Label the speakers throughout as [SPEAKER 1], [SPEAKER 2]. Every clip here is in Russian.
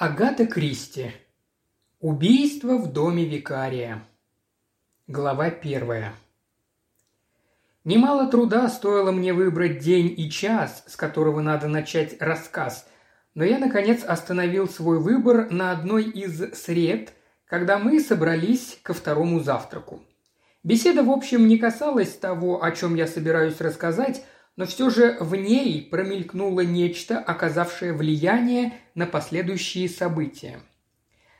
[SPEAKER 1] Агата Кристи. Убийство в доме викария. Глава первая. Немало труда стоило мне выбрать день и час, с которого надо начать рассказ, но я, наконец, остановил свой выбор на одной из сред, когда мы собрались ко второму завтраку. Беседа, в общем, не касалась того, о чем я собираюсь рассказать, но все же в ней промелькнуло нечто, оказавшее влияние на последующие события.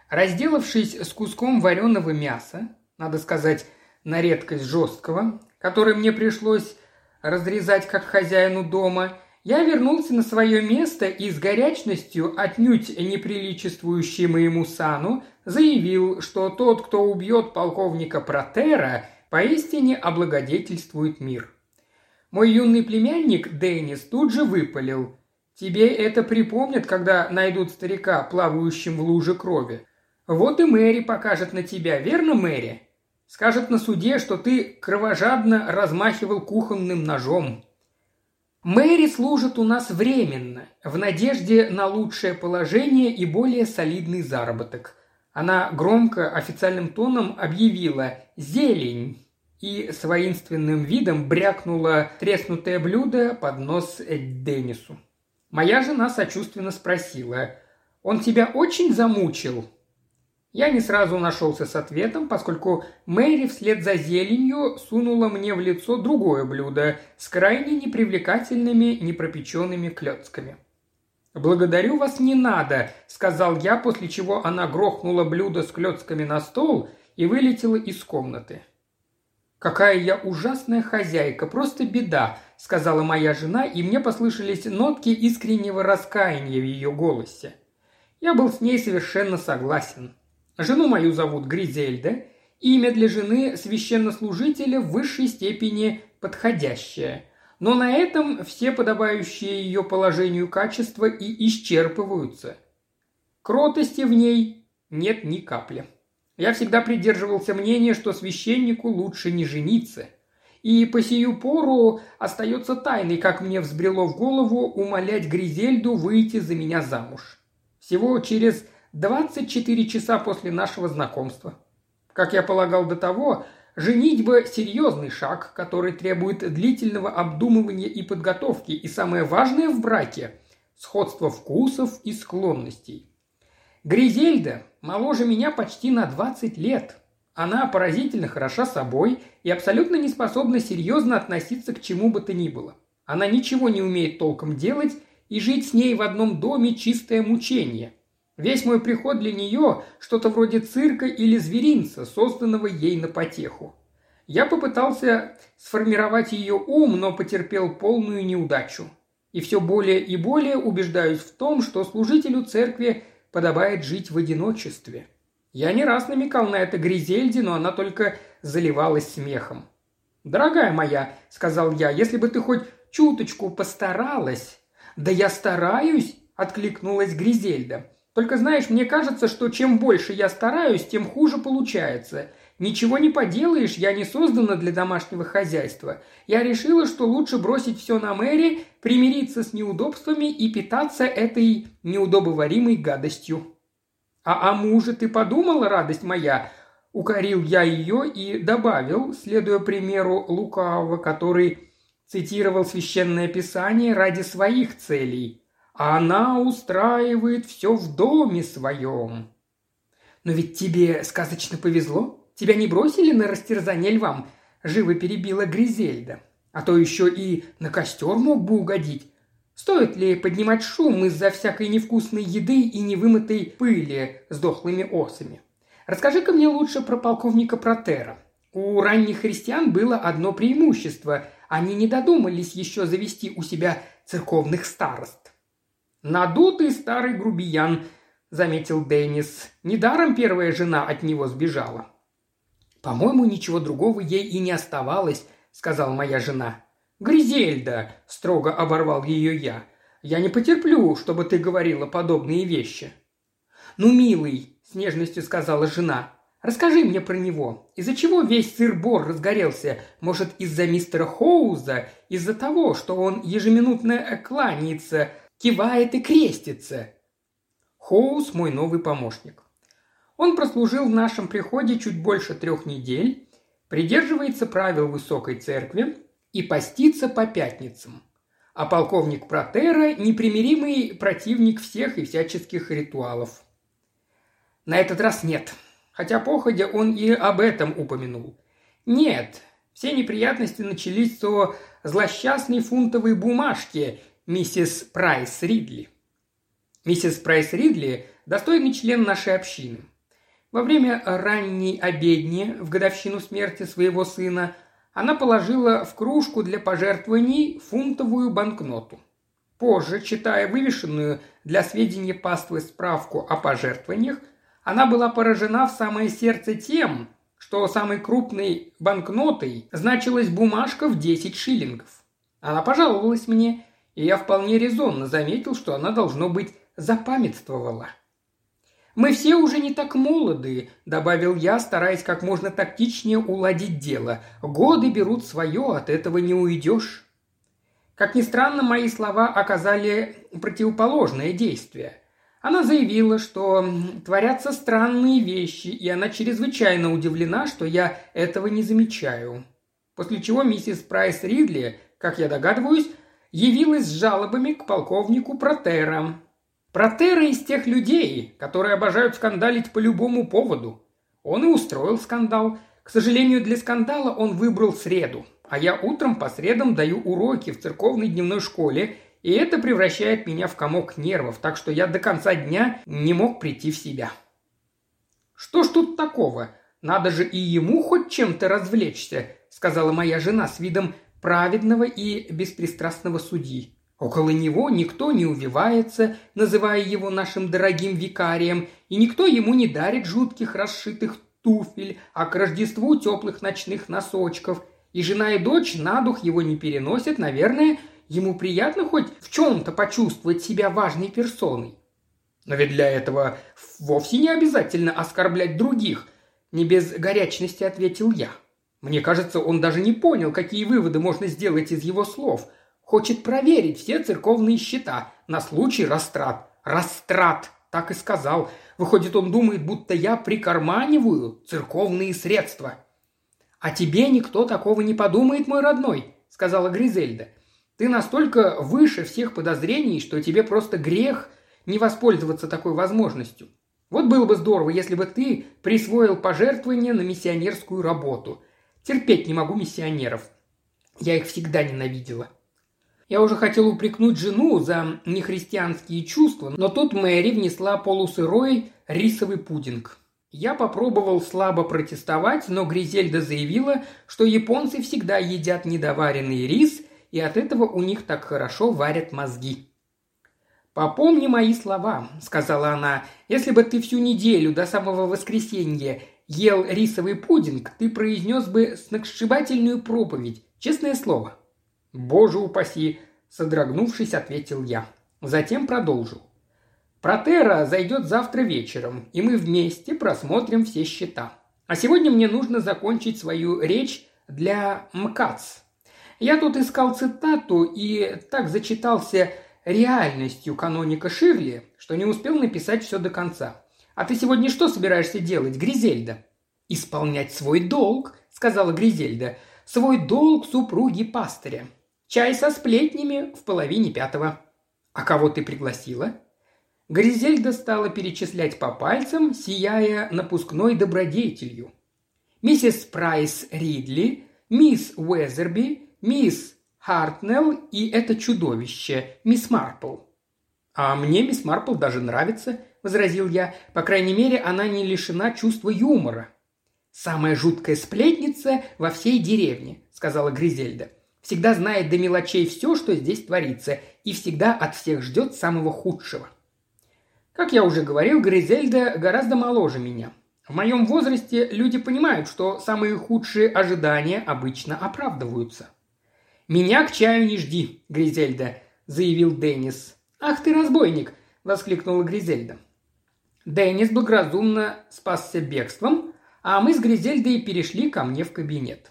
[SPEAKER 1] Разделавшись с куском вареного мяса, надо сказать, на редкость жесткого, который мне пришлось разрезать как хозяину дома, я вернулся на свое место и с горячностью, отнюдь неприличествующей моему сану, заявил, что тот, кто убьет полковника Протера, поистине облагодетельствует мир – мой юный племянник Деннис тут же выпалил. «Тебе это припомнят, когда найдут старика, плавающим в луже крови. Вот и Мэри покажет на тебя, верно, Мэри? Скажет на суде, что ты кровожадно размахивал кухонным ножом». Мэри служит у нас временно, в надежде на лучшее положение и более солидный заработок. Она громко официальным тоном объявила «Зелень!» И с воинственным видом брякнула треснутое блюдо под нос Деннису. Моя жена сочувственно спросила, «Он тебя очень замучил?» Я не сразу нашелся с ответом, поскольку Мэри вслед за зеленью сунула мне в лицо другое блюдо с крайне непривлекательными непропеченными клетками. «Благодарю вас не надо», – сказал я, после чего она грохнула блюдо с клетками на стол и вылетела из комнаты. «Какая я ужасная хозяйка, просто беда», – сказала моя жена, и мне послышались нотки искреннего раскаяния в ее голосе. Я был с ней совершенно согласен. Жену мою зовут Гризельда, имя для жены священнослужителя в высшей степени подходящее. Но на этом все подобающие ее положению качества и исчерпываются. Кротости в ней нет ни капли. Я всегда придерживался мнения, что священнику лучше не жениться. И по сию пору остается тайной, как мне взбрело в голову умолять Гризельду выйти за меня замуж. Всего через 24 часа после нашего знакомства. Как я полагал до того, женитьба – серьезный шаг, который требует длительного обдумывания и подготовки, и самое важное в браке – сходство вкусов и склонностей. Гризельда моложе меня почти на 20 лет. Она поразительно хороша собой и абсолютно не способна серьезно относиться к чему бы то ни было. Она ничего не умеет толком делать, и жить с ней в одном доме – чистое мучение. Весь мой приход для нее – что-то вроде цирка или зверинца, созданного ей на потеху. Я попытался сформировать ее ум, но потерпел полную неудачу. И все более и более убеждаюсь в том, что служителю церкви подобает жить в одиночестве. Я не раз намекал на это Гризельде, но она только заливалась смехом. «Дорогая моя», — сказал я, — «если бы ты хоть чуточку постаралась». «Да я стараюсь», — откликнулась Гризельда. «Только знаешь, мне кажется, что чем больше я стараюсь, тем хуже получается. Ничего не поделаешь, я не создана для домашнего хозяйства. Я решила, что лучше бросить все на Мэри, примириться с неудобствами и питаться этой неудобоваримой гадостью. А о муже ты подумала, радость моя? Укорил я ее и добавил, следуя примеру Лукавого, который цитировал священное писание ради своих целей. А она устраивает все в доме своем. Но ведь тебе сказочно повезло, Тебя не бросили на растерзание львам?» – живо перебила Гризельда. «А то еще и на костер мог бы угодить. Стоит ли поднимать шум из-за всякой невкусной еды и невымытой пыли с дохлыми осами? Расскажи-ка мне лучше про полковника Протера. У ранних христиан было одно преимущество – они не додумались еще завести у себя церковных старост. «Надутый старый грубиян», – заметил Деннис. «Недаром первая жена от него сбежала». «По-моему, ничего другого ей и не оставалось», — сказала моя жена. «Гризельда!» – строго оборвал ее я. «Я не потерплю, чтобы ты говорила подобные вещи». «Ну, милый», – с нежностью сказала жена, – «расскажи мне про него. Из-за чего весь сыр-бор разгорелся? Может, из-за мистера Хоуза? Из-за того, что он ежеминутно кланяется, кивает и крестится?» Хоус – мой новый помощник. Он прослужил в нашем приходе чуть больше трех недель, придерживается правил высокой церкви и постится по пятницам. А полковник Протеро – непримиримый противник всех и всяческих ритуалов. На этот раз нет, хотя походя он и об этом упомянул. Нет, все неприятности начались со злосчастной фунтовой бумажки миссис Прайс Ридли. Миссис Прайс Ридли – достойный член нашей общины. Во время ранней обедни в годовщину смерти своего сына она положила в кружку для пожертвований фунтовую банкноту. Позже, читая вывешенную для сведения паствы справку о пожертвованиях, она была поражена в самое сердце тем, что самой крупной банкнотой значилась бумажка в 10 шиллингов. Она пожаловалась мне, и я вполне резонно заметил, что она, должно быть, запамятствовала. «Мы все уже не так молоды», – добавил я, стараясь как можно тактичнее уладить дело. «Годы берут свое, от этого не уйдешь». Как ни странно, мои слова оказали противоположное действие. Она заявила, что творятся странные вещи, и она чрезвычайно удивлена, что я этого не замечаю. После чего миссис Прайс Ридли, как я догадываюсь, явилась с жалобами к полковнику Протера, Протера из тех людей, которые обожают скандалить по любому поводу. Он и устроил скандал. К сожалению, для скандала он выбрал среду, а я утром по средам даю уроки в церковной дневной школе, и это превращает меня в комок нервов, так что я до конца дня не мог прийти в себя. «Что ж тут такого? Надо же и ему хоть чем-то развлечься», — сказала моя жена с видом праведного и беспристрастного судьи. Около него никто не увивается, называя его нашим дорогим викарием, и никто ему не дарит жутких расшитых туфель, а к Рождеству теплых ночных носочков. И жена и дочь на дух его не переносят, наверное, ему приятно хоть в чем-то почувствовать себя важной персоной. Но ведь для этого вовсе не обязательно оскорблять других, не без горячности ответил я. Мне кажется, он даже не понял, какие выводы можно сделать из его слов – Хочет проверить все церковные счета на случай растрат. Растрат, так и сказал. Выходит, он думает, будто я прикарманиваю церковные средства. «А тебе никто такого не подумает, мой родной», — сказала Гризельда. «Ты настолько выше всех подозрений, что тебе просто грех не воспользоваться такой возможностью. Вот было бы здорово, если бы ты присвоил пожертвование на миссионерскую работу. Терпеть не могу миссионеров. Я их всегда ненавидела. Я уже хотел упрекнуть жену за нехристианские чувства, но тут Мэри внесла полусырой рисовый пудинг. Я попробовал слабо протестовать, но Гризельда заявила, что японцы всегда едят недоваренный рис, и от этого у них так хорошо варят мозги. «Попомни мои слова», — сказала она. «Если бы ты всю неделю до самого воскресенья ел рисовый пудинг, ты произнес бы сногсшибательную проповедь, честное слово». «Боже упаси!» – содрогнувшись, ответил я. Затем продолжил. «Протера зайдет завтра вечером, и мы вместе просмотрим все счета. А сегодня мне нужно закончить свою речь для МКАЦ. Я тут искал цитату и так зачитался реальностью каноника Ширли, что не успел написать все до конца. А ты сегодня что собираешься делать, Гризельда?» «Исполнять свой долг», — сказала Гризельда. «Свой долг супруги пастыря. Чай со сплетнями в половине пятого. А кого ты пригласила?» Гризельда стала перечислять по пальцам, сияя напускной добродетелью. Миссис Прайс Ридли, мисс Уэзерби, мисс Хартнелл и это чудовище, мисс Марпл. «А мне мисс Марпл даже нравится», – возразил я. «По крайней мере, она не лишена чувства юмора». «Самая жуткая сплетница во всей деревне», – сказала Гризельда всегда знает до мелочей все, что здесь творится, и всегда от всех ждет самого худшего. Как я уже говорил, Гризельда гораздо моложе меня. В моем возрасте люди понимают, что самые худшие ожидания обычно оправдываются. «Меня к чаю не жди, Гризельда», – заявил Деннис. «Ах ты разбойник!» – воскликнула Гризельда. Деннис благоразумно спасся бегством, а мы с Гризельдой перешли ко мне в кабинет.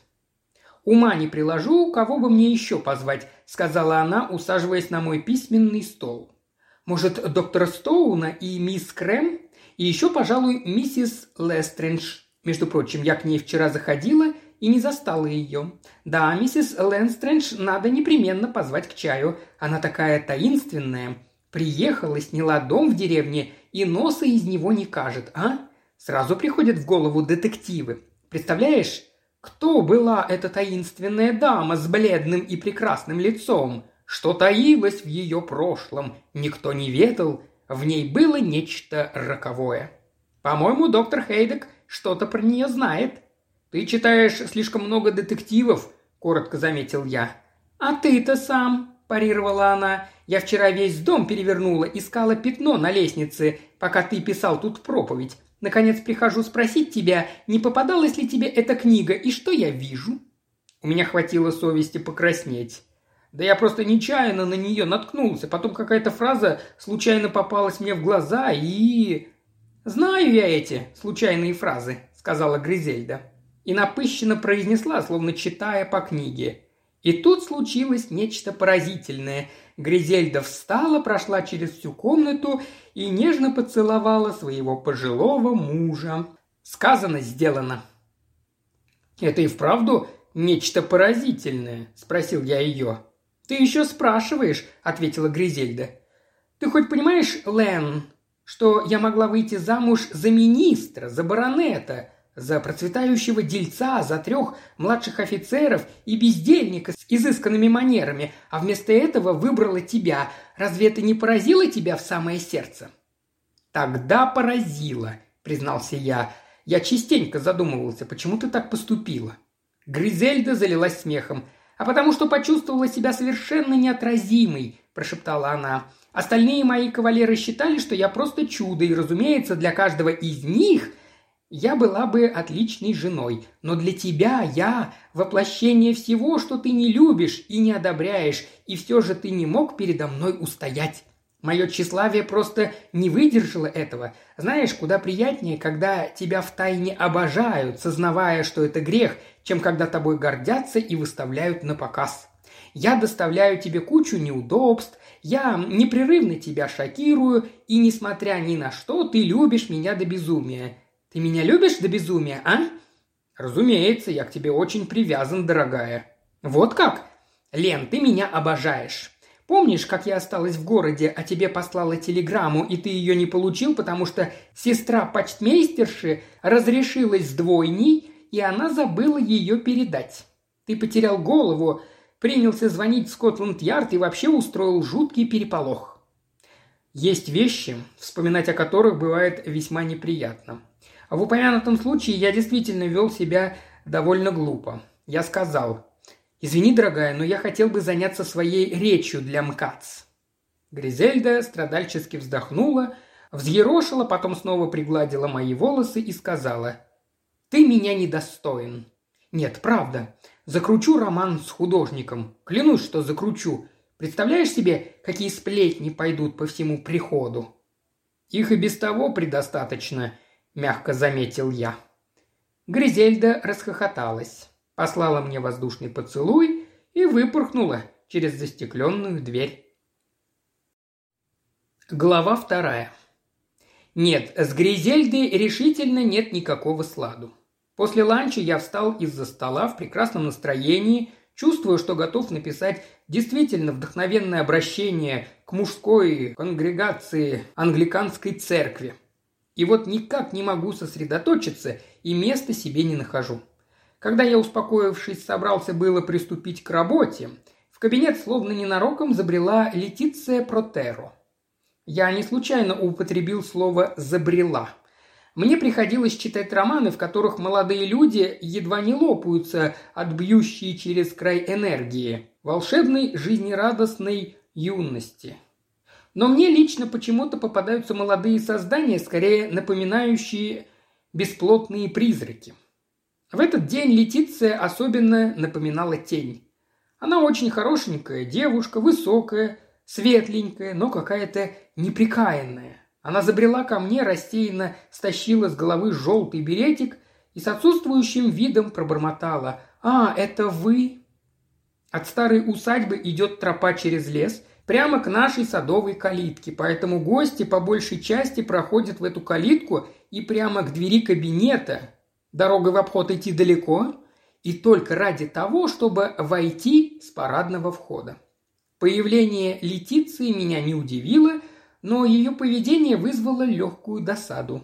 [SPEAKER 1] «Ума не приложу, кого бы мне еще позвать», – сказала она, усаживаясь на мой письменный стол. Может, доктора Стоуна и мисс Крэм? И еще, пожалуй, миссис Лестрендж. Между прочим, я к ней вчера заходила и не застала ее. Да, миссис Лестрендж надо непременно позвать к чаю. Она такая таинственная. Приехала, сняла дом в деревне и носа из него не кажет, а? Сразу приходят в голову детективы. Представляешь, кто была эта таинственная дама с бледным и прекрасным лицом? Что таилось в ее прошлом, никто не ведал, в ней было нечто роковое. По-моему, доктор Хейдек что-то про нее знает. Ты читаешь слишком много детективов, коротко заметил я. А ты-то сам, парировала она. Я вчера весь дом перевернула, искала пятно на лестнице, пока ты писал тут проповедь. Наконец прихожу спросить тебя, не попадалась ли тебе эта книга и что я вижу?» У меня хватило совести покраснеть. Да я просто нечаянно на нее наткнулся. Потом какая-то фраза случайно попалась мне в глаза и... «Знаю я эти случайные фразы», — сказала Гризельда. И напыщенно произнесла, словно читая по книге. И тут случилось нечто поразительное. Гризельда встала, прошла через всю комнату и нежно поцеловала своего пожилого мужа. Сказано, сделано. «Это и вправду нечто поразительное?» – спросил я ее. «Ты еще спрашиваешь?» – ответила Гризельда. «Ты хоть понимаешь, Лен, что я могла выйти замуж за министра, за баронета, за процветающего дельца, за трех младших офицеров и бездельника с изысканными манерами, а вместо этого выбрала тебя. Разве это не поразило тебя в самое сердце?» «Тогда поразило», – признался я. «Я частенько задумывался, почему ты так поступила». Гризельда залилась смехом – а потому что почувствовала себя совершенно неотразимой», – прошептала она. «Остальные мои кавалеры считали, что я просто чудо, и, разумеется, для каждого из них я была бы отличной женой. Но для тебя я – воплощение всего, что ты не любишь и не одобряешь, и все же ты не мог передо мной устоять. Мое тщеславие просто не выдержало этого. Знаешь, куда приятнее, когда тебя втайне обожают, сознавая, что это грех, чем когда тобой гордятся и выставляют на показ. Я доставляю тебе кучу неудобств, я непрерывно тебя шокирую, и, несмотря ни на что, ты любишь меня до безумия. Ты меня любишь до безумия, а? Разумеется, я к тебе очень привязан, дорогая. Вот как? Лен, ты меня обожаешь. Помнишь, как я осталась в городе, а тебе послала телеграмму, и ты ее не получил, потому что сестра почтмейстерши разрешилась с двойней, и она забыла ее передать. Ты потерял голову, принялся звонить в Скотланд-Ярд и вообще устроил жуткий переполох. Есть вещи, вспоминать о которых бывает весьма неприятно. В упомянутом случае я действительно вел себя довольно глупо. Я сказал, «Извини, дорогая, но я хотел бы заняться своей речью для МКАЦ». Гризельда страдальчески вздохнула, взъерошила, потом снова пригладила мои волосы и сказала, «Ты меня недостоин». «Нет, правда. Закручу роман с художником. Клянусь, что закручу. Представляешь себе, какие сплетни пойдут по всему приходу?» «Их и без того предостаточно», – мягко заметил я. Гризельда расхохоталась послала мне воздушный поцелуй и выпорхнула через застекленную дверь. Глава вторая. Нет, с Гризельдой решительно нет никакого сладу. После ланча я встал из-за стола в прекрасном настроении, чувствуя, что готов написать действительно вдохновенное обращение к мужской конгрегации англиканской церкви. И вот никак не могу сосредоточиться и места себе не нахожу. Когда я, успокоившись, собрался было приступить к работе, в кабинет словно ненароком забрела Летиция Протеро. Я не случайно употребил слово «забрела». Мне приходилось читать романы, в которых молодые люди едва не лопаются от бьющей через край энергии, волшебной жизнерадостной юности. Но мне лично почему-то попадаются молодые создания, скорее напоминающие бесплотные призраки – в этот день Летиция особенно напоминала тень. Она очень хорошенькая девушка, высокая, светленькая, но какая-то неприкаянная. Она забрела ко мне, рассеянно стащила с головы желтый беретик и с отсутствующим видом пробормотала. «А, это вы?» От старой усадьбы идет тропа через лес, прямо к нашей садовой калитке, поэтому гости по большей части проходят в эту калитку и прямо к двери кабинета. Дорогой в обход идти далеко, и только ради того, чтобы войти с парадного входа. Появление Летиции меня не удивило, но ее поведение вызвало легкую досаду.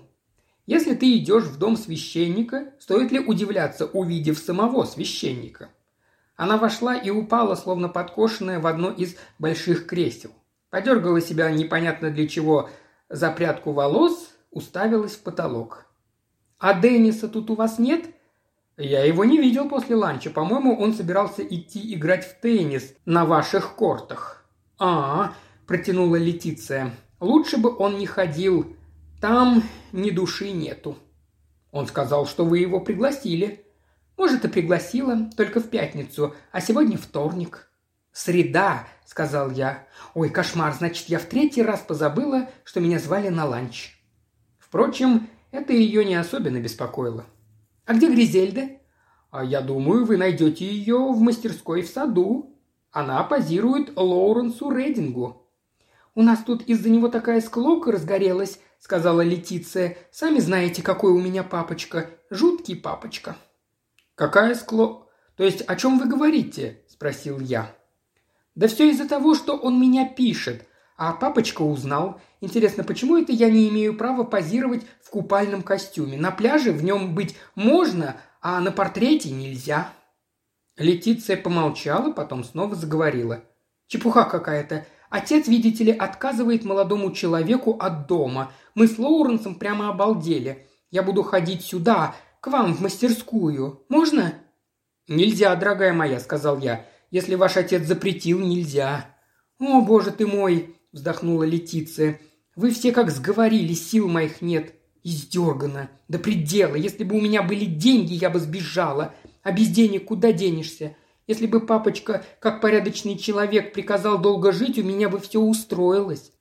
[SPEAKER 1] Если ты идешь в дом священника, стоит ли удивляться, увидев самого священника? Она вошла и упала, словно подкошенная в одно из больших кресел. Подергала себя непонятно для чего за прядку волос, уставилась в потолок. «А Денниса тут у вас нет?» «Я его не видел после ланча. По-моему, он собирался идти играть в теннис на ваших кортах». «А, — протянула Летиция, — лучше бы он не ходил. Там ни души нету». «Он сказал, что вы его пригласили». «Может, и пригласила, только в пятницу, а сегодня вторник». «Среда», — сказал я. «Ой, кошмар, значит, я в третий раз позабыла, что меня звали на ланч». Впрочем, это ее не особенно беспокоило. «А где Гризельда?» «А я думаю, вы найдете ее в мастерской в саду. Она позирует Лоуренсу Рейдингу». «У нас тут из-за него такая склока разгорелась», — сказала Летиция. «Сами знаете, какой у меня папочка. Жуткий папочка». «Какая скло...» «То есть о чем вы говорите?» – спросил я. «Да все из-за того, что он меня пишет. А папочка узнал. Интересно, почему это я не имею права позировать в купальном костюме? На пляже в нем быть можно, а на портрете нельзя». Летиция помолчала, потом снова заговорила. «Чепуха какая-то. Отец, видите ли, отказывает молодому человеку от дома. Мы с Лоуренсом прямо обалдели. Я буду ходить сюда, к вам в мастерскую. Можно?» «Нельзя, дорогая моя», — сказал я. «Если ваш отец запретил, нельзя». «О, боже ты мой!» – вздохнула Летиция. «Вы все как сговорились, сил моих нет. Издергано. До предела. Если бы у меня были деньги, я бы сбежала. А без денег куда денешься? Если бы папочка, как порядочный человек, приказал долго жить, у меня бы все устроилось».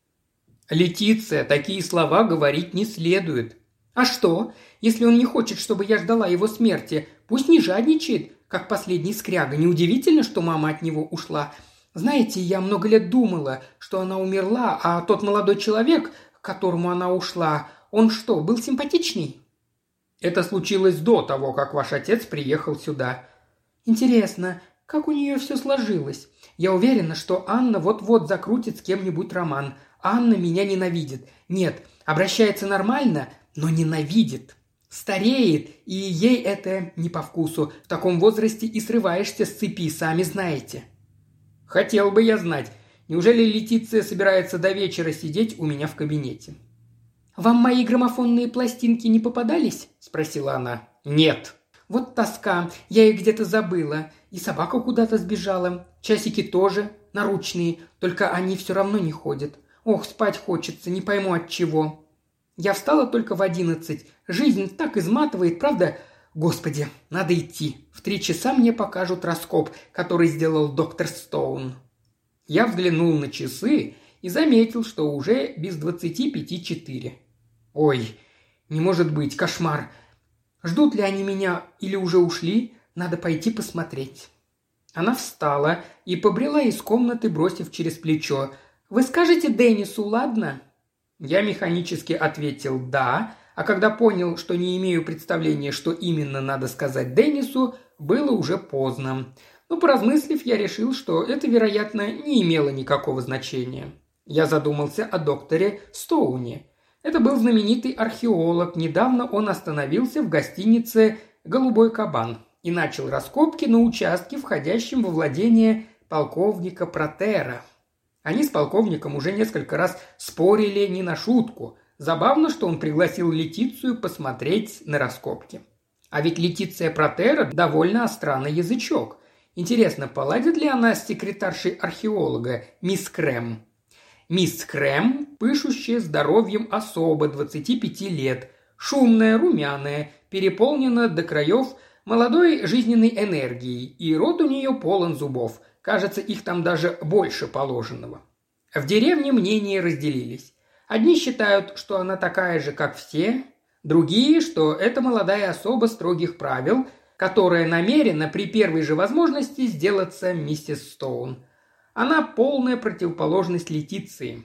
[SPEAKER 1] «Летиция, такие слова говорить не следует». «А что? Если он не хочет, чтобы я ждала его смерти, пусть не жадничает, как последний скряга. Неудивительно, что мама от него ушла. Знаете, я много лет думала, что она умерла, а тот молодой человек, к которому она ушла, он что, был симпатичный?» «Это случилось до того, как ваш отец приехал сюда». «Интересно, как у нее все сложилось? Я уверена, что Анна вот-вот закрутит с кем-нибудь роман. Анна меня ненавидит. Нет, обращается нормально, но ненавидит. Стареет, и ей это не по вкусу. В таком возрасте и срываешься с цепи, сами знаете». «Хотел бы я знать, неужели Летиция собирается до вечера сидеть у меня в кабинете?» «Вам мои граммофонные пластинки не попадались?» – спросила она. «Нет». «Вот тоска. Я их где-то забыла. И собака куда-то сбежала. Часики тоже. Наручные. Только они все равно не ходят. Ох, спать хочется. Не пойму от чего. Я встала только в одиннадцать. Жизнь так изматывает, правда? Господи, надо идти. В три часа мне покажут раскоп, который сделал доктор Стоун. Я взглянул на часы и заметил, что уже без двадцати пяти четыре. Ой, не может быть, кошмар. Ждут ли они меня или уже ушли? Надо пойти посмотреть. Она встала и побрела из комнаты, бросив через плечо. «Вы скажете Деннису, ладно?» Я механически ответил «да», а когда понял, что не имею представления, что именно надо сказать Деннису, было уже поздно. Но поразмыслив, я решил, что это, вероятно, не имело никакого значения. Я задумался о докторе Стоуне. Это был знаменитый археолог. Недавно он остановился в гостинице «Голубой кабан» и начал раскопки на участке, входящем во владение полковника Протера. Они с полковником уже несколько раз спорили не на шутку. Забавно, что он пригласил Летицию посмотреть на раскопки. А ведь Летиция Протера довольно остра на язычок. Интересно, поладит ли она с секретаршей археолога, мисс Крэм? Мисс Крэм, пышущая здоровьем особо 25 лет, шумная, румяная, переполнена до краев молодой жизненной энергией, и рот у нее полон зубов. Кажется, их там даже больше положенного. В деревне мнения разделились. Одни считают, что она такая же, как все, другие, что это молодая особа строгих правил, которая намерена при первой же возможности сделаться миссис Стоун. Она полная противоположность Летиции.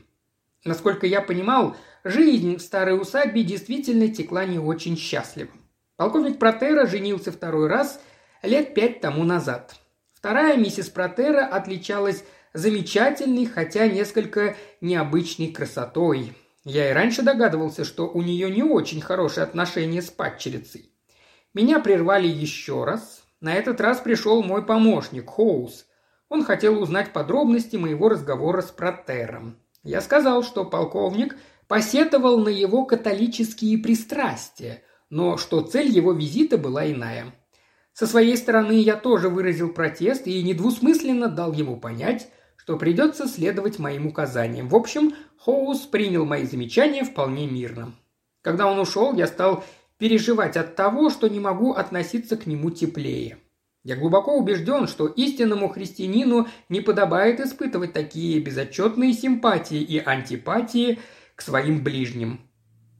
[SPEAKER 1] Насколько я понимал, жизнь в старой усадьбе действительно текла не очень счастливо. Полковник Протера женился второй раз лет пять тому назад. Вторая миссис Протера отличалась замечательной, хотя несколько необычной красотой. Я и раньше догадывался, что у нее не очень хорошие отношения с падчерицей. Меня прервали еще раз. На этот раз пришел мой помощник, Хоус. Он хотел узнать подробности моего разговора с Протером. Я сказал, что полковник посетовал на его католические пристрастия, но что цель его визита была иная. Со своей стороны я тоже выразил протест и недвусмысленно дал ему понять, что придется следовать моим указаниям. В общем, Хоус принял мои замечания вполне мирно. Когда он ушел, я стал переживать от того, что не могу относиться к нему теплее. Я глубоко убежден, что истинному христианину не подобает испытывать такие безотчетные симпатии и антипатии к своим ближним.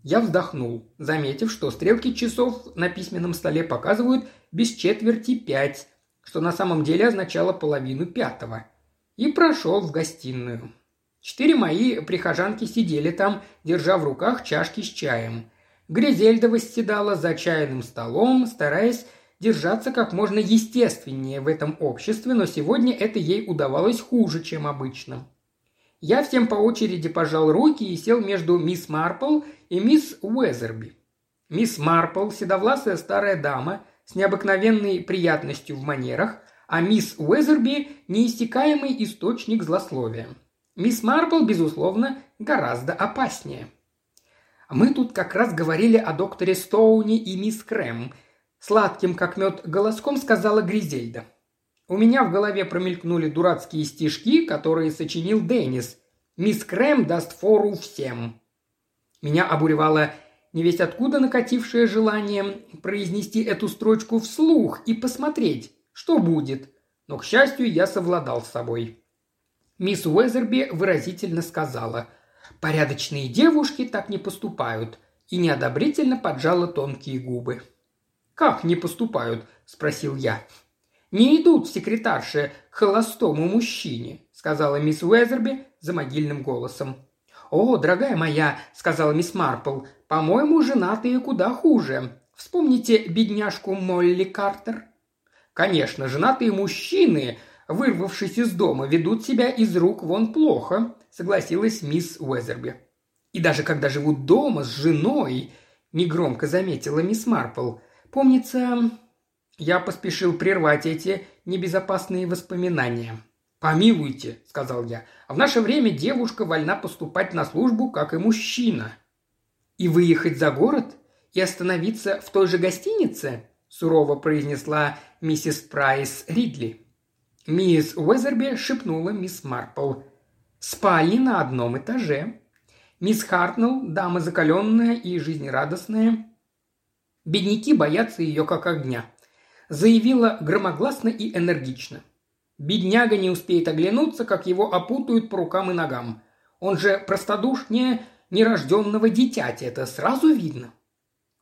[SPEAKER 1] Я вздохнул, заметив, что стрелки часов на письменном столе показывают без четверти пять, что на самом деле означало половину пятого – и прошел в гостиную. Четыре мои прихожанки сидели там, держа в руках чашки с чаем. Гризельда восседала за чайным столом, стараясь держаться как можно естественнее в этом обществе, но сегодня это ей удавалось хуже, чем обычно. Я всем по очереди пожал руки и сел между мисс Марпл и мисс Уэзерби. Мисс Марпл, седовласая старая дама, с необыкновенной приятностью в манерах, а мисс Уэзерби – неистекаемый источник злословия. Мисс Марпл, безусловно, гораздо опаснее. Мы тут как раз говорили о докторе Стоуне и мисс Крэм. Сладким, как мед, голоском сказала Гризельда. У меня в голове промелькнули дурацкие стишки, которые сочинил Деннис. «Мисс Крэм даст фору всем». Меня обуревало невесть откуда накатившее желание произнести эту строчку вслух и посмотреть, что будет? Но, к счастью, я совладал с собой. Мисс Уэзерби выразительно сказала «Порядочные девушки так не поступают» и неодобрительно поджала тонкие губы. «Как не поступают?» – спросил я. «Не идут секретарши к холостому мужчине», – сказала мисс Уэзерби за могильным голосом. «О, дорогая моя», – сказала мисс Марпл, – «по-моему, женатые куда хуже. Вспомните бедняжку Молли Картер». Конечно, женатые мужчины, вырвавшись из дома, ведут себя из рук вон плохо, согласилась мисс Уэзерби. И даже когда живут дома с женой, негромко заметила мисс Марпл. Помнится, я поспешил прервать эти небезопасные воспоминания. «Помилуйте», — сказал я, — «в наше время девушка вольна поступать на службу, как и мужчина». «И выехать за город? И остановиться в той же гостинице?» – сурово произнесла миссис Прайс Ридли. Мисс Уэзерби шепнула мисс Марпл. «Спальни на одном этаже. Мисс Хартнелл, дама закаленная и жизнерадостная. Бедняки боятся ее как огня», – заявила громогласно и энергично. «Бедняга не успеет оглянуться, как его опутают по рукам и ногам. Он же простодушнее нерожденного дитяти, это сразу видно».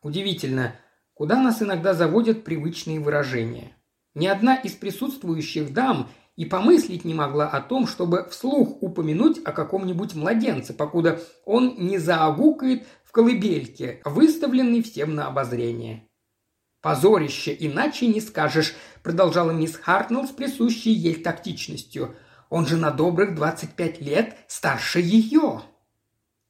[SPEAKER 1] Удивительно, куда нас иногда заводят привычные выражения. Ни одна из присутствующих дам и помыслить не могла о том, чтобы вслух упомянуть о каком-нибудь младенце, покуда он не заагукает в колыбельке, выставленной всем на обозрение. «Позорище, иначе не скажешь», – продолжала мисс Хартнелл с присущей ей тактичностью. «Он же на добрых двадцать пять лет старше ее».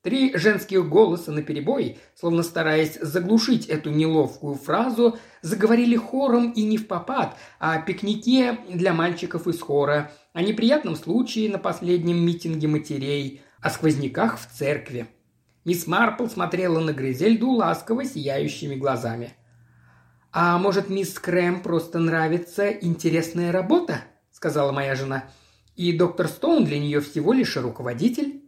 [SPEAKER 1] Три женских голоса на перебой, словно стараясь заглушить эту неловкую фразу, заговорили хором и не в попад, о пикнике для мальчиков из хора, о неприятном случае на последнем митинге матерей, о сквозняках в церкви. Мисс Марпл смотрела на Гризельду ласково сияющими глазами. «А может, мисс Крэм просто нравится интересная работа?» – сказала моя жена. «И доктор Стоун для нее всего лишь руководитель?»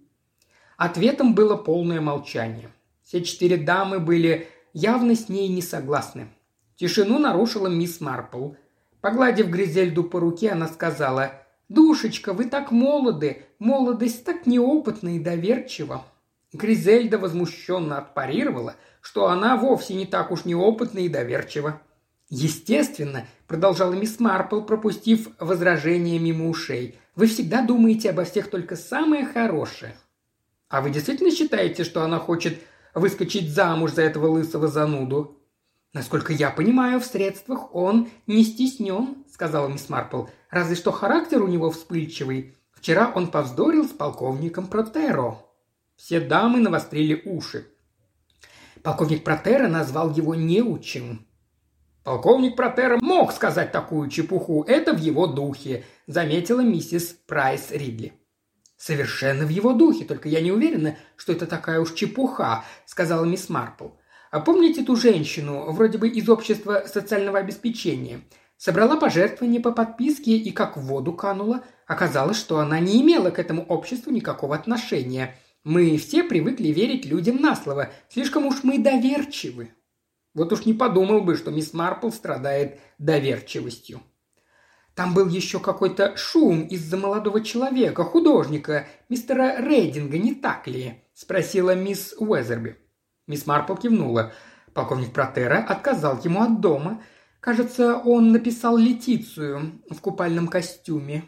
[SPEAKER 1] Ответом было полное молчание. Все четыре дамы были явно с ней не согласны. Тишину нарушила мисс Марпл. Погладив Гризельду по руке, она сказала, «Душечка, вы так молоды, молодость так неопытна и доверчива». Гризельда возмущенно отпарировала, что она вовсе не так уж неопытна и доверчива. «Естественно», – продолжала мисс Марпл, пропустив возражение мимо ушей, Вы всегда думаете обо всех только самое хорошее». «А вы действительно считаете, что она хочет выскочить замуж за этого лысого зануду?» «Насколько я понимаю, в средствах он не стеснен», — сказала мисс Марпл. «Разве что характер у него вспыльчивый. Вчера он повздорил с полковником Протеро». Все дамы навострили уши. Полковник Протера назвал его неучим. «Полковник Протера мог сказать такую чепуху, это в его духе», – заметила миссис Прайс Ридли. «Совершенно в его духе, только я не уверена, что это такая уж чепуха», – сказала мисс Марпл. «А помните ту женщину, вроде бы из общества социального обеспечения? Собрала пожертвования по подписке и как в воду канула. Оказалось, что она не имела к этому обществу никакого отношения. Мы все привыкли верить людям на слово. Слишком уж мы доверчивы. Вот уж не подумал бы, что мисс Марпл страдает доверчивостью. Там был еще какой-то шум из-за молодого человека, художника, мистера Рейдинга, не так ли?» – спросила мисс Уэзерби. Мисс Марпл кивнула. Полковник Протера отказал ему от дома. Кажется, он написал Летицию в купальном костюме.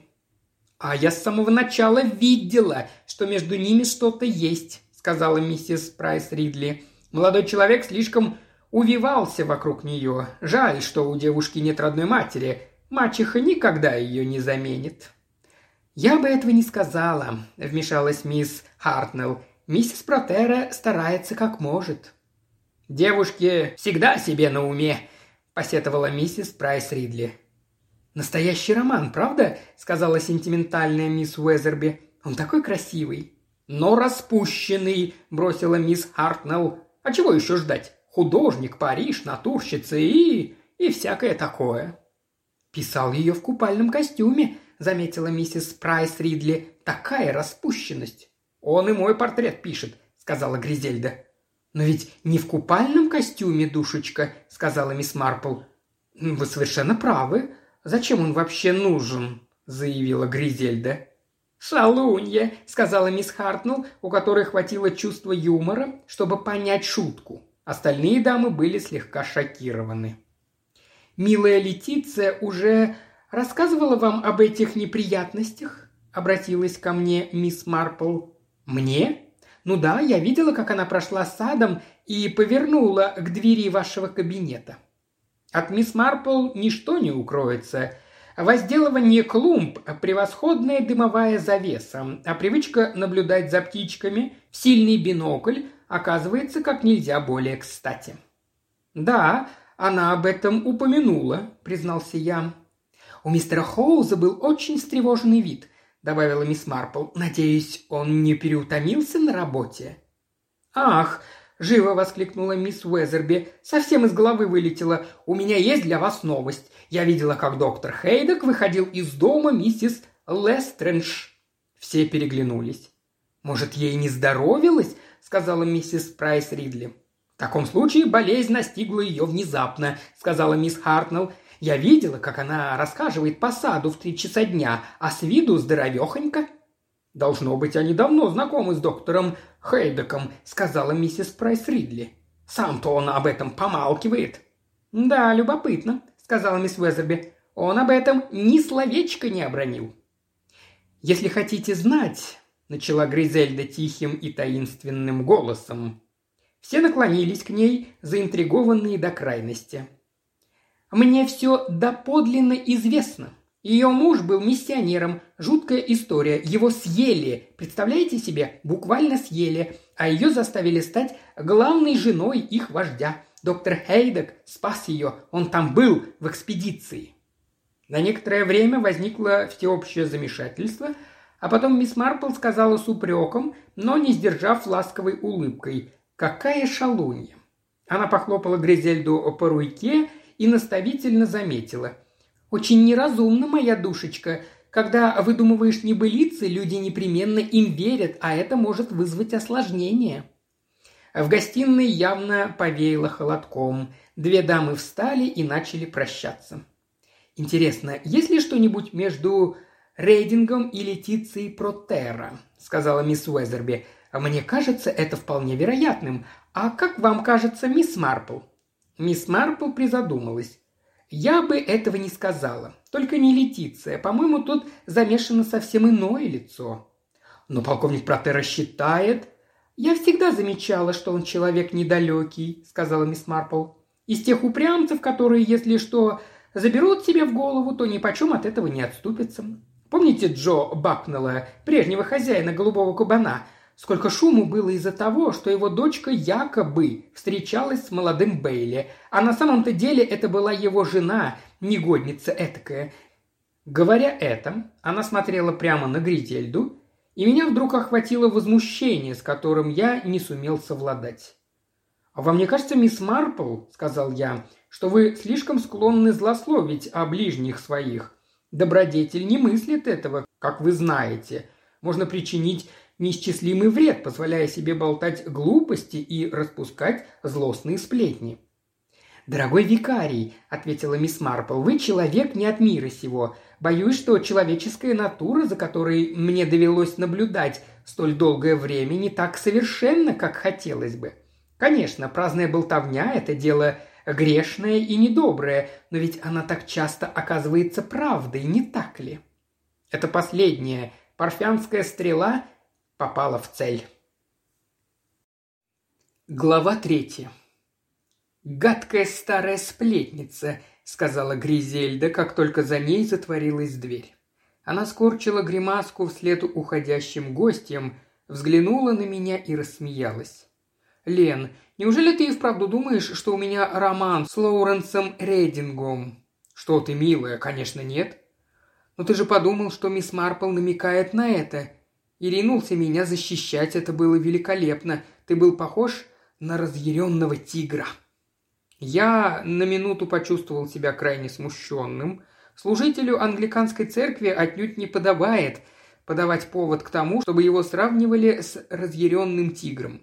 [SPEAKER 1] «А я с самого начала видела, что между ними что-то есть», — сказала миссис Прайс Ридли. «Молодой человек слишком увивался вокруг нее. Жаль, что у девушки нет родной матери. Мачеха никогда ее не заменит». «Я бы этого не сказала», — вмешалась мисс Хартнелл. «Миссис Протера старается как может». «Девушки всегда себе на уме», — посетовала миссис Прайс Ридли. «Настоящий роман, правда?» – сказала сентиментальная мисс Уэзерби. «Он такой красивый». «Но распущенный», – бросила мисс Хартнелл. «А чего еще ждать? Художник, Париж, натурщица и... и всякое такое». «Писал ее в купальном костюме», – заметила миссис Прайс Ридли. «Такая распущенность». «Он и мой портрет пишет», – сказала Гризельда. «Но ведь не в купальном костюме, душечка», – сказала мисс Марпл. «Вы совершенно правы», Зачем он вообще нужен?» – заявила Гризельда. «Шалунья», – сказала мисс Хартнелл, у которой хватило чувства юмора, чтобы понять шутку. Остальные дамы были слегка шокированы. «Милая Летиция уже рассказывала вам об этих неприятностях?» – обратилась ко мне мисс Марпл. «Мне?» «Ну да, я видела, как она прошла садом и повернула к двери вашего кабинета». От мисс Марпл ничто не укроется. Возделывание клумб – превосходная дымовая завеса, а привычка наблюдать за птичками в сильный бинокль оказывается как нельзя более кстати. «Да, она об этом упомянула», – признался я. «У мистера Хоуза был очень встревоженный вид», – добавила мисс Марпл. «Надеюсь, он не переутомился на работе?» «Ах, – живо воскликнула мисс Уэзерби. «Совсем из головы вылетела. У меня есть для вас новость. Я видела, как доктор Хейдек выходил из дома миссис Лестрендж». Все переглянулись. «Может, ей не здоровилось?» – сказала миссис Прайс Ридли. «В таком случае болезнь настигла ее внезапно», – сказала мисс Хартнелл. «Я видела, как она рассказывает по саду в три часа дня, а с виду здоровехонько». «Должно быть, они давно знакомы с доктором Хейдеком», — сказала миссис Прайс Ридли. «Сам-то он об этом помалкивает». «Да, любопытно», — сказала мисс Уэзерби. «Он об этом ни словечко не обронил». «Если хотите знать», — начала Гризельда тихим и таинственным голосом. Все наклонились к ней, заинтригованные до крайности. «Мне все доподлинно известно», ее муж был миссионером. Жуткая история. Его съели. Представляете себе? Буквально съели. А ее заставили стать главной женой их вождя. Доктор Хейдек спас ее. Он там был, в экспедиции. На некоторое время возникло всеобщее замешательство, а потом мисс Марпл сказала с упреком, но не сдержав ласковой улыбкой. «Какая шалунья!» Она похлопала Гризельду по руке и наставительно заметила – очень неразумно, моя душечка. Когда выдумываешь небылицы, люди непременно им верят, а это может вызвать осложнение». В гостиной явно повеяло холодком. Две дамы встали и начали прощаться. «Интересно, есть ли что-нибудь между Рейдингом и Летицией Протера?» – сказала мисс Уэзерби. «Мне кажется, это вполне вероятным. А как вам кажется, мисс Марпл?» Мисс Марпл призадумалась. «Я бы этого не сказала. Только не Летиция. По-моему, тут замешано совсем иное лицо». «Но полковник Протера считает...» «Я всегда замечала, что он человек недалекий», — сказала мисс Марпл. «Из тех упрямцев, которые, если что, заберут себе в голову, то ни почем от этого не отступятся. Помните Джо Бакнелла, прежнего хозяина голубого кабана? Сколько шуму было из-за того, что его дочка якобы встречалась с молодым Бейли, а на самом-то деле это была его жена, негодница этакая. Говоря это, она смотрела прямо на Гризельду, и меня вдруг охватило возмущение, с которым я не сумел совладать. «А вам не кажется, мисс Марпл, — сказал я, — что вы слишком склонны злословить о ближних своих? Добродетель не мыслит этого, как вы знаете. Можно причинить неисчислимый вред, позволяя себе болтать глупости и распускать злостные сплетни. «Дорогой викарий», — ответила мисс Марпл, — «вы человек не от мира сего. Боюсь, что человеческая натура, за которой мне довелось наблюдать столь долгое время, не так совершенно, как хотелось бы. Конечно, праздная болтовня – это дело грешное и недоброе, но ведь она так часто оказывается правдой, не так ли? Это последняя парфянская стрела попала в цель. Глава третья. «Гадкая старая сплетница», — сказала Гризельда, как только за ней затворилась дверь. Она скорчила гримаску вслед уходящим гостям, взглянула на меня и рассмеялась. «Лен, неужели ты и вправду думаешь, что у меня роман с Лоуренсом Рейдингом?» «Что ты, милая, конечно, нет». «Но ты же подумал, что мисс Марпл намекает на это. И ринулся меня защищать, это было великолепно. Ты был похож на разъяренного тигра». Я на минуту почувствовал себя крайне смущенным. Служителю англиканской церкви отнюдь не подобает подавать повод к тому, чтобы его сравнивали с разъяренным тигром.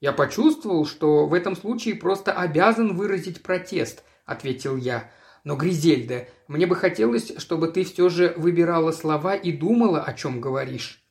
[SPEAKER 1] «Я почувствовал, что в этом случае просто обязан выразить протест», — ответил я. «Но, Гризельда, мне бы хотелось, чтобы ты все же выбирала слова и думала, о чем говоришь».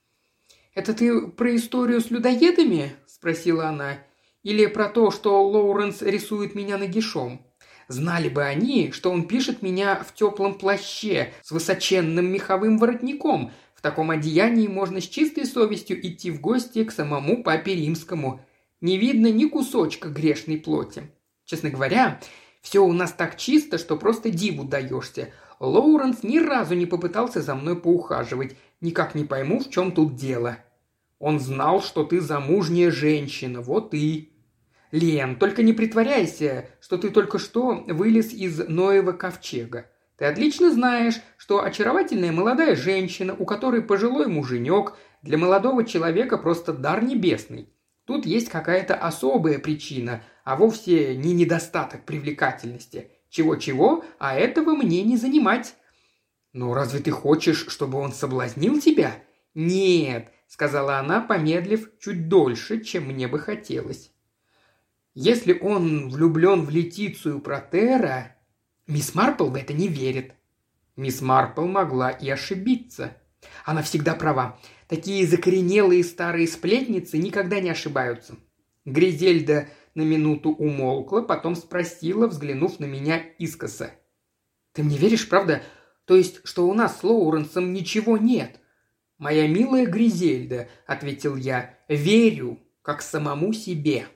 [SPEAKER 1] «Это ты про историю с людоедами?» – спросила она. «Или про то, что Лоуренс рисует меня нагишом?» Знали бы они, что он пишет меня в теплом плаще с высоченным меховым воротником. В таком одеянии можно с чистой совестью идти в гости к самому папе римскому не видно ни кусочка грешной плоти. Честно говоря, все у нас так чисто, что просто диву даешься. Лоуренс ни разу не попытался за мной поухаживать. Никак не пойму, в чем тут дело. Он знал, что ты замужняя женщина, вот и... Лен, только не притворяйся, что ты только что вылез из Ноева ковчега. Ты отлично знаешь, что очаровательная молодая женщина, у которой пожилой муженек, для молодого человека просто дар небесный. Тут есть какая-то особая причина, а вовсе не недостаток привлекательности. Чего-чего, а этого мне не занимать. «Ну, разве ты хочешь, чтобы он соблазнил тебя?» «Нет», — сказала она, помедлив чуть дольше, чем мне бы хотелось. «Если он влюблен в Летицию Протера...» Мисс Марпл в это не верит. Мисс Марпл могла и ошибиться. Она всегда права. Такие закоренелые старые сплетницы никогда не ошибаются. Гризельда на минуту умолкла, потом спросила, взглянув на меня искоса. «Ты мне веришь, правда? То есть, что у нас с Лоуренсом ничего нет?» «Моя милая Гризельда», — ответил я, — «верю, как самому себе».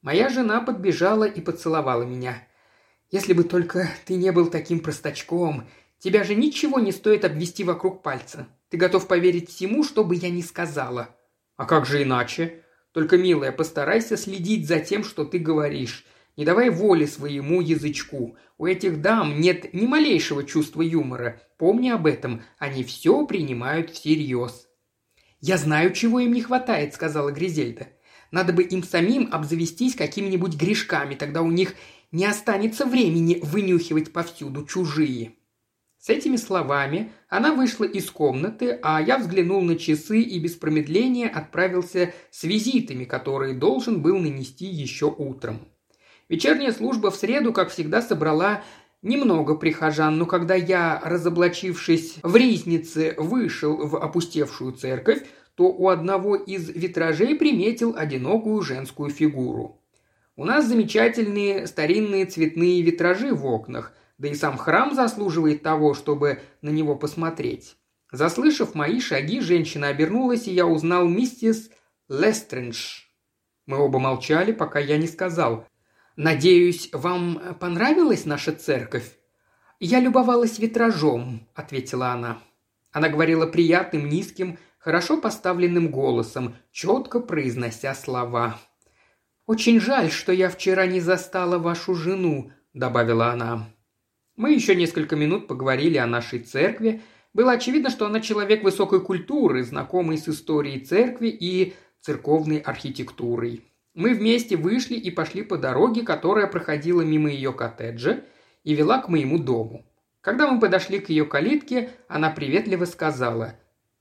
[SPEAKER 1] Моя жена подбежала и поцеловала меня. «Если бы только ты не был таким простачком, тебя же ничего не стоит обвести вокруг пальца. Ты готов поверить всему, что бы я ни сказала». «А как же иначе?» «Только, милая, постарайся следить за тем, что ты говоришь. Не давай воли своему язычку. У этих дам нет ни малейшего чувства юмора. Помни об этом, они все принимают всерьез». «Я знаю, чего им не хватает», — сказала Гризельда. «Надо бы им самим обзавестись какими-нибудь грешками, тогда у них не останется времени вынюхивать повсюду чужие». С этими словами она вышла из комнаты, а я взглянул на часы и без промедления отправился с визитами, которые должен был нанести еще утром. Вечерняя служба в среду, как всегда, собрала немного прихожан, но когда я, разоблачившись в ризнице, вышел в опустевшую церковь, то у одного из витражей приметил одинокую женскую фигуру. У нас замечательные старинные цветные витражи в окнах, да и сам храм заслуживает того, чтобы на него посмотреть. Заслышав мои шаги, женщина обернулась, и я узнал миссис Лестрендж. Мы оба молчали, пока я не сказал. «Надеюсь, вам понравилась наша церковь?» «Я любовалась витражом», — ответила она. Она говорила приятным, низким, хорошо поставленным голосом, четко произнося слова. «Очень жаль, что я вчера не застала вашу жену», — добавила она. Мы еще несколько минут поговорили о нашей церкви. Было очевидно, что она человек высокой культуры, знакомый с историей церкви и церковной архитектурой. Мы вместе вышли и пошли по дороге, которая проходила мимо ее коттеджа и вела к моему дому. Когда мы подошли к ее калитке, она приветливо сказала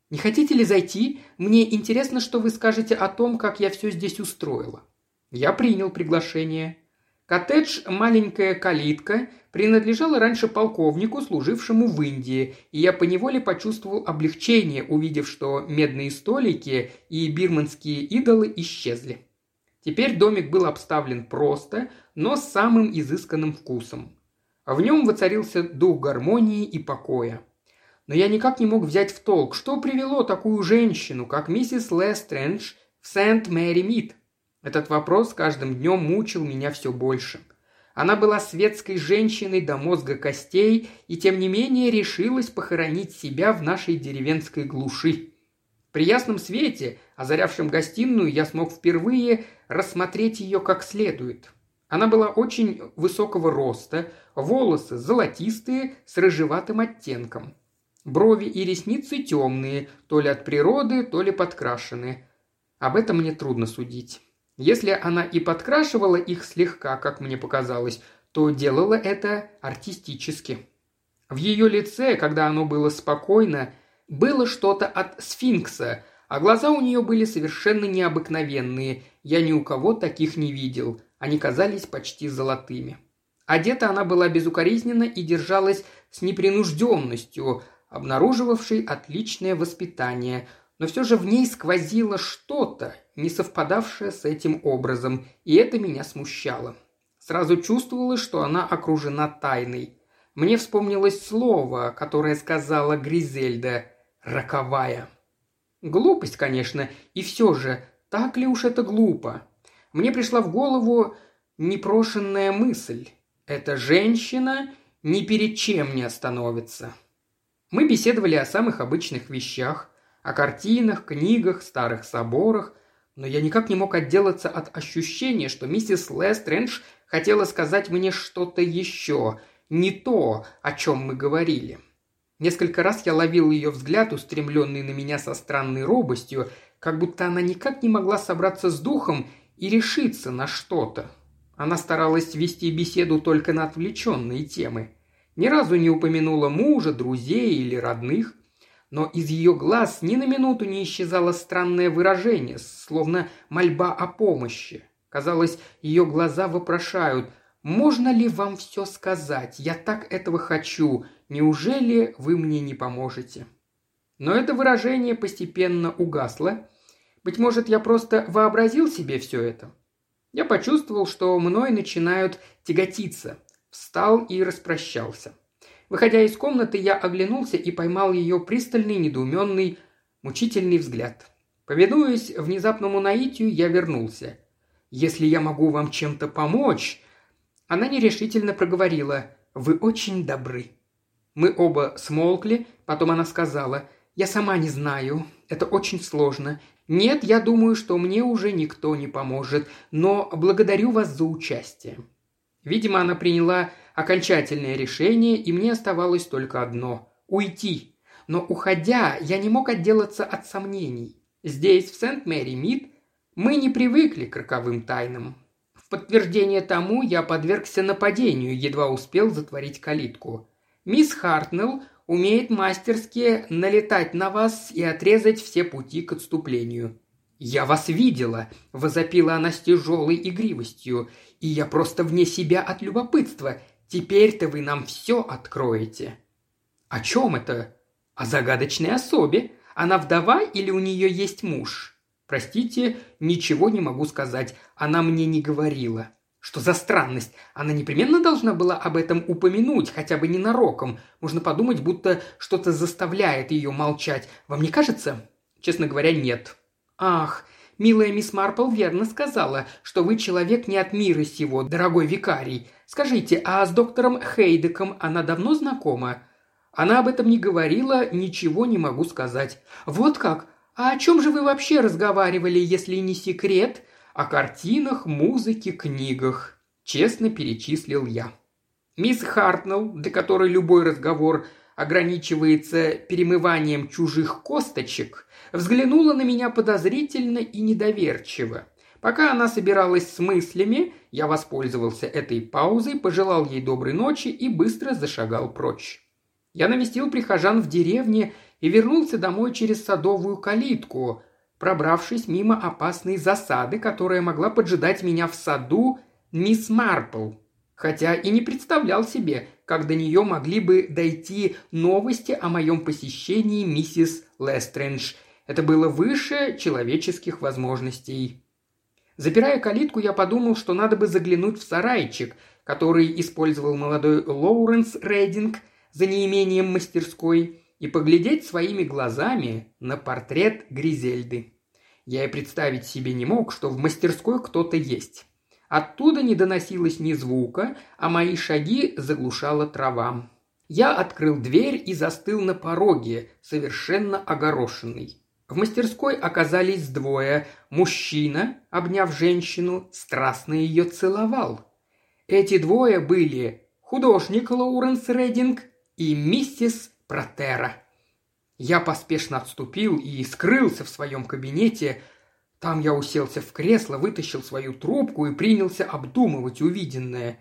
[SPEAKER 1] «Не хотите ли зайти? Мне интересно, что вы скажете о том, как я все здесь устроила». Я принял приглашение. Коттедж «Маленькая калитка» принадлежала раньше полковнику, служившему в Индии, и я поневоле почувствовал облегчение, увидев, что медные столики и бирманские идолы исчезли. Теперь домик был обставлен просто, но с самым изысканным вкусом. В нем воцарился дух гармонии и покоя. Но я никак не мог взять в толк, что привело такую женщину, как миссис Лестрендж, в Сент-Мэри-Мид – этот вопрос каждым днем мучил меня все больше. Она была светской женщиной до мозга костей и тем не менее решилась похоронить себя в нашей деревенской глуши. При ясном свете, озарявшем гостиную, я смог впервые рассмотреть ее как следует. Она была очень высокого роста, волосы золотистые с рыжеватым оттенком. Брови и ресницы темные, то ли от природы, то ли подкрашены. Об этом мне трудно судить. Если она и подкрашивала их слегка, как мне показалось, то делала это артистически. В ее лице, когда оно было спокойно, было что-то от сфинкса, а глаза у нее были совершенно необыкновенные. Я ни у кого таких не видел. Они казались почти золотыми. Одета она была безукоризненно и держалась с непринужденностью, обнаруживавшей отличное воспитание, но все же в ней сквозило что-то, не совпадавшее с этим образом, и это меня смущало. Сразу чувствовалось, что она окружена тайной. Мне вспомнилось слово, которое сказала Гризельда «роковая». Глупость, конечно, и все же, так ли уж это глупо? Мне пришла в голову непрошенная мысль. Эта женщина ни перед чем не остановится. Мы беседовали о самых обычных вещах, о картинах, книгах, старых соборах, но я никак не мог отделаться от ощущения, что миссис Лестрендж хотела сказать мне что-то еще, не то, о чем мы говорили. Несколько раз я ловил ее взгляд, устремленный на меня со странной робостью, как будто она никак не могла собраться с духом и решиться на что-то. Она старалась вести беседу только на отвлеченные темы. Ни разу не упомянула мужа, друзей или родных – но из ее глаз ни на минуту не исчезало странное выражение, словно мольба о помощи. Казалось, ее глаза вопрошают «Можно ли вам все сказать? Я так этого хочу. Неужели вы мне не поможете?» Но это выражение постепенно угасло. Быть может, я просто вообразил себе все это. Я почувствовал, что мной начинают тяготиться. Встал и распрощался. Выходя из комнаты, я оглянулся и поймал ее пристальный, недоуменный, мучительный взгляд. Повинуясь внезапному наитию, я вернулся. «Если я могу вам чем-то помочь...» Она нерешительно проговорила. «Вы очень добры». Мы оба смолкли, потом она сказала. «Я сама не знаю. Это очень сложно. Нет, я думаю, что мне уже никто не поможет, но благодарю вас за участие». Видимо, она приняла окончательное решение, и мне оставалось только одно – уйти. Но уходя, я не мог отделаться от сомнений. Здесь, в Сент-Мэри-Мид, мы не привыкли к роковым тайнам. В подтверждение тому я подвергся нападению, едва успел затворить калитку. Мисс Хартнелл умеет мастерски налетать на вас и отрезать все пути к отступлению. «Я вас видела!» – возопила она с тяжелой игривостью. «И я просто вне себя от любопытства. Теперь-то вы нам все откроете». «О чем это?» «О загадочной особе. Она вдова или у нее есть муж?» «Простите, ничего не могу сказать. Она мне не говорила. Что за странность? Она непременно должна была об этом упомянуть, хотя бы ненароком. Можно подумать, будто что-то заставляет ее молчать. Вам не кажется? Честно говоря, нет. Ах, милая мисс Марпл верно сказала, что вы человек не от мира сего, дорогой викарий. Скажите, а с доктором Хейдеком она давно знакома? Она об этом не говорила, ничего не могу сказать. Вот как? А о чем же вы вообще разговаривали, если не секрет? О картинах, музыке, книгах. Честно перечислил я. Мисс Хартнелл, для которой любой разговор ограничивается перемыванием чужих косточек, взглянула на меня подозрительно и недоверчиво. Пока она собиралась с мыслями, я воспользовался этой паузой, пожелал ей доброй ночи и быстро зашагал прочь. Я навестил прихожан в деревне и вернулся домой через садовую калитку, пробравшись мимо опасной засады, которая могла поджидать меня в саду мисс Марпл, хотя и не представлял себе, как до нее могли бы дойти новости о моем посещении миссис Лестрендж. Это было выше человеческих возможностей. Запирая калитку, я подумал, что надо бы заглянуть в сарайчик, который использовал молодой Лоуренс Рейдинг за неимением мастерской, и поглядеть своими глазами на портрет Гризельды. Я и представить себе не мог, что в мастерской кто-то есть. Оттуда не доносилось ни звука, а мои шаги заглушала трава. Я открыл дверь и застыл на пороге, совершенно огорошенный. В мастерской оказались двое. Мужчина, обняв женщину, страстно ее целовал. Эти двое были художник Лоуренс Рединг и миссис Протера. Я поспешно отступил и скрылся в своем кабинете. Там я уселся в кресло, вытащил свою трубку и принялся обдумывать увиденное.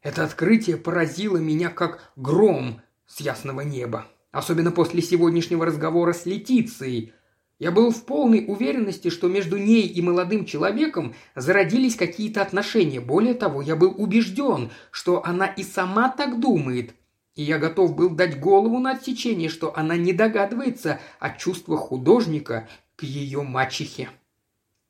[SPEAKER 1] Это открытие поразило меня как гром с ясного неба. Особенно после сегодняшнего разговора с Летицией. Я был в полной уверенности, что между ней и молодым человеком зародились какие-то отношения. Более того, я был убежден, что она и сама так думает – и я готов был дать голову на отсечение, что она не догадывается о чувствах художника к ее мачехе.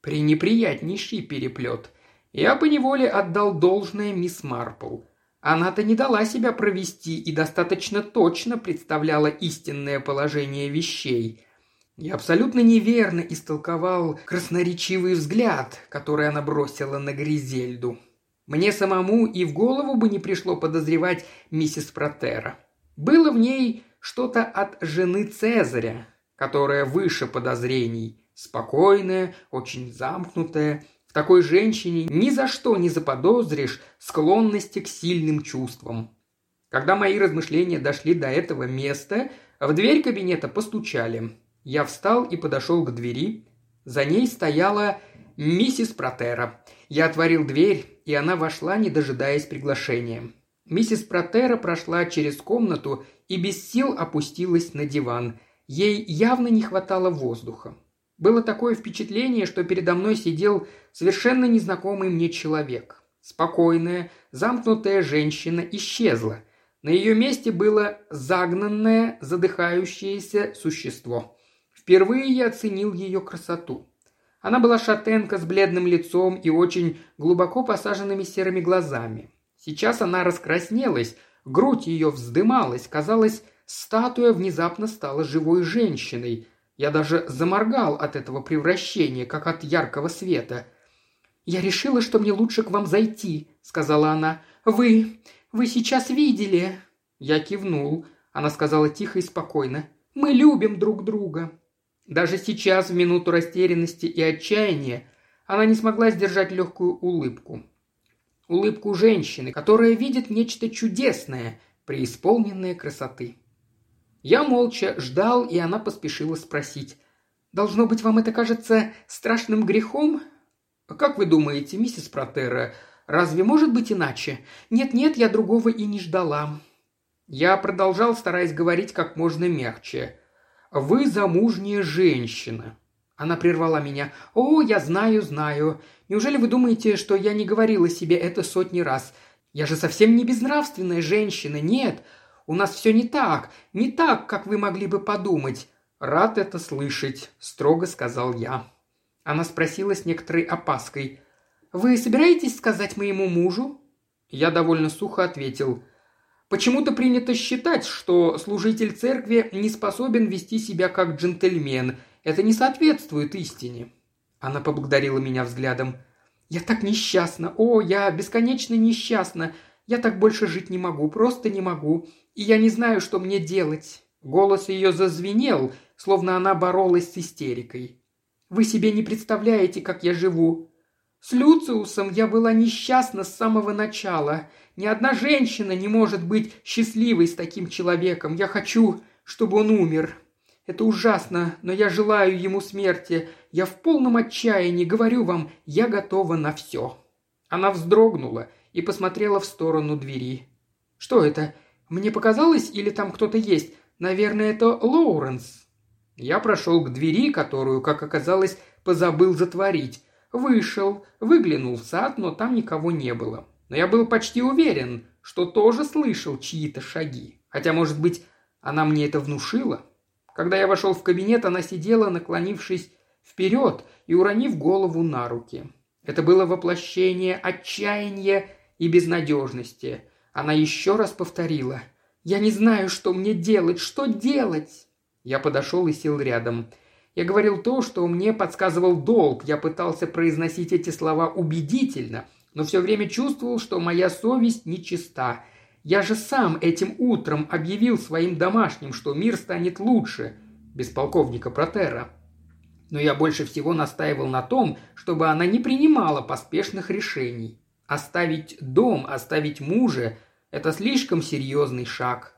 [SPEAKER 1] Пренеприятнейший переплет. Я поневоле отдал должное мисс Марпл. Она-то не дала себя провести и достаточно точно представляла истинное положение вещей. Я абсолютно неверно истолковал красноречивый взгляд, который она бросила на Гризельду. Мне самому и в голову бы не пришло подозревать миссис Протера. Было в ней что-то от жены Цезаря, которая выше подозрений, спокойная, очень замкнутая. В такой женщине ни за что не заподозришь склонности к сильным чувствам. Когда мои размышления дошли до этого места, в дверь кабинета постучали. Я встал и подошел к двери. За ней стояла миссис Протера. Я отворил дверь, и она вошла, не дожидаясь приглашения. Миссис Протера прошла через комнату и без сил опустилась на диван. Ей явно не хватало воздуха. Было такое впечатление, что передо мной сидел совершенно незнакомый мне человек. Спокойная, замкнутая женщина исчезла. На ее месте было загнанное, задыхающееся существо. Впервые я оценил ее красоту. Она была шатенка с бледным лицом и очень глубоко посаженными серыми глазами. Сейчас она раскраснелась, грудь ее вздымалась, казалось, статуя внезапно стала живой женщиной. Я даже заморгал от этого превращения, как от яркого света. «Я решила, что мне лучше к вам зайти», — сказала она. «Вы... вы сейчас видели?» Я кивнул. Она сказала тихо и спокойно. «Мы любим друг друга». Даже сейчас, в минуту растерянности и отчаяния, она не смогла сдержать легкую улыбку. Улыбку женщины, которая видит нечто чудесное, преисполненное красоты. Я молча ждал, и она поспешила спросить. «Должно быть, вам это кажется страшным грехом?» «Как вы думаете, миссис Протера, разве может быть иначе?» «Нет-нет, я другого и не ждала». Я продолжал, стараясь говорить как можно мягче. Вы замужняя женщина». Она прервала меня. «О, я знаю, знаю. Неужели вы думаете, что я не говорила себе это сотни раз? Я же совсем не безнравственная женщина, нет. У нас все не так, не так, как вы могли бы подумать». «Рад это слышать», – строго сказал я. Она спросила с некоторой опаской. Вы собираетесь сказать моему мужу?» Я довольно сухо ответил. Почему-то принято считать, что служитель церкви не способен вести себя как джентльмен. Это не соответствует истине. Она поблагодарила меня взглядом. «Я так несчастна! О, я бесконечно несчастна! Я так больше жить не могу, просто не могу. И я не знаю, что мне делать». Голос ее зазвенел, словно она боролась с истерикой. «Вы себе не представляете, как я живу. С Люциусом я была несчастна с самого начала. Ни одна женщина не может быть счастливой с таким человеком. Я хочу, чтобы он умер. Это ужасно, но я желаю ему смерти. Я в полном отчаянии, говорю вам, я готова на все». Она вздрогнула и посмотрела в сторону двери. «Что это? Мне показалось, или там кто-то есть? Наверное, это Лоуренс». Я прошел к двери, которую, как оказалось, позабыл затворить. Вышел, выглянул в сад, но там никого не было. Но я был почти уверен, что тоже слышал чьи-то шаги. Хотя, может быть, она мне это внушила. Когда я вошел в кабинет, она сидела, наклонившись вперед и уронив голову на руки. Это было воплощение отчаяния и безнадежности. Она еще раз повторила. «Я не знаю, что мне делать, что делать?» Я подошел и сел рядом. Я говорил то, что мне подсказывал долг. Я пытался произносить эти слова убедительно, но все время чувствовал, что моя совесть нечиста. Я же сам этим утром объявил своим домашним, что мир станет лучше, без полковника Протера. Но я больше всего настаивал на том, чтобы она не принимала поспешных решений. Оставить дом, оставить мужа – это слишком серьезный шаг.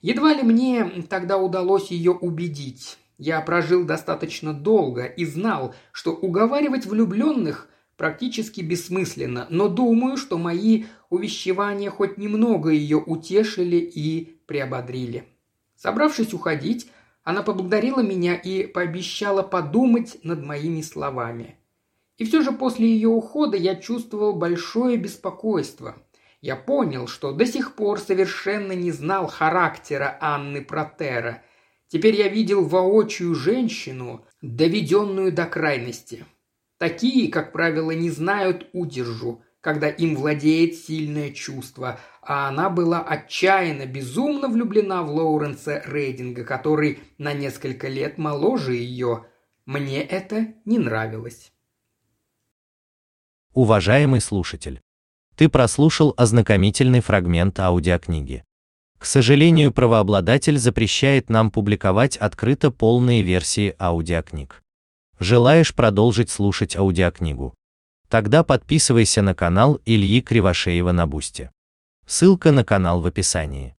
[SPEAKER 1] Едва ли мне тогда удалось ее убедить. Я прожил достаточно долго и знал, что уговаривать влюбленных практически бессмысленно, но думаю, что мои увещевания хоть немного ее утешили и приободрили. Собравшись уходить, она поблагодарила меня и пообещала подумать над моими словами. И все же после ее ухода я чувствовал большое беспокойство. Я понял, что до сих пор совершенно не знал характера Анны Протера – Теперь я видел воочию женщину, доведенную до крайности. Такие, как правило, не знают удержу, когда им владеет сильное чувство, а она была отчаянно, безумно влюблена в Лоуренса Рейдинга, который на несколько лет моложе ее. Мне это не нравилось.
[SPEAKER 2] Уважаемый слушатель, ты прослушал ознакомительный фрагмент аудиокниги. К сожалению, правообладатель запрещает нам публиковать открыто полные версии аудиокниг. Желаешь продолжить слушать аудиокнигу? Тогда подписывайся на канал Ильи Кривошеева на Бусте. Ссылка на канал в описании.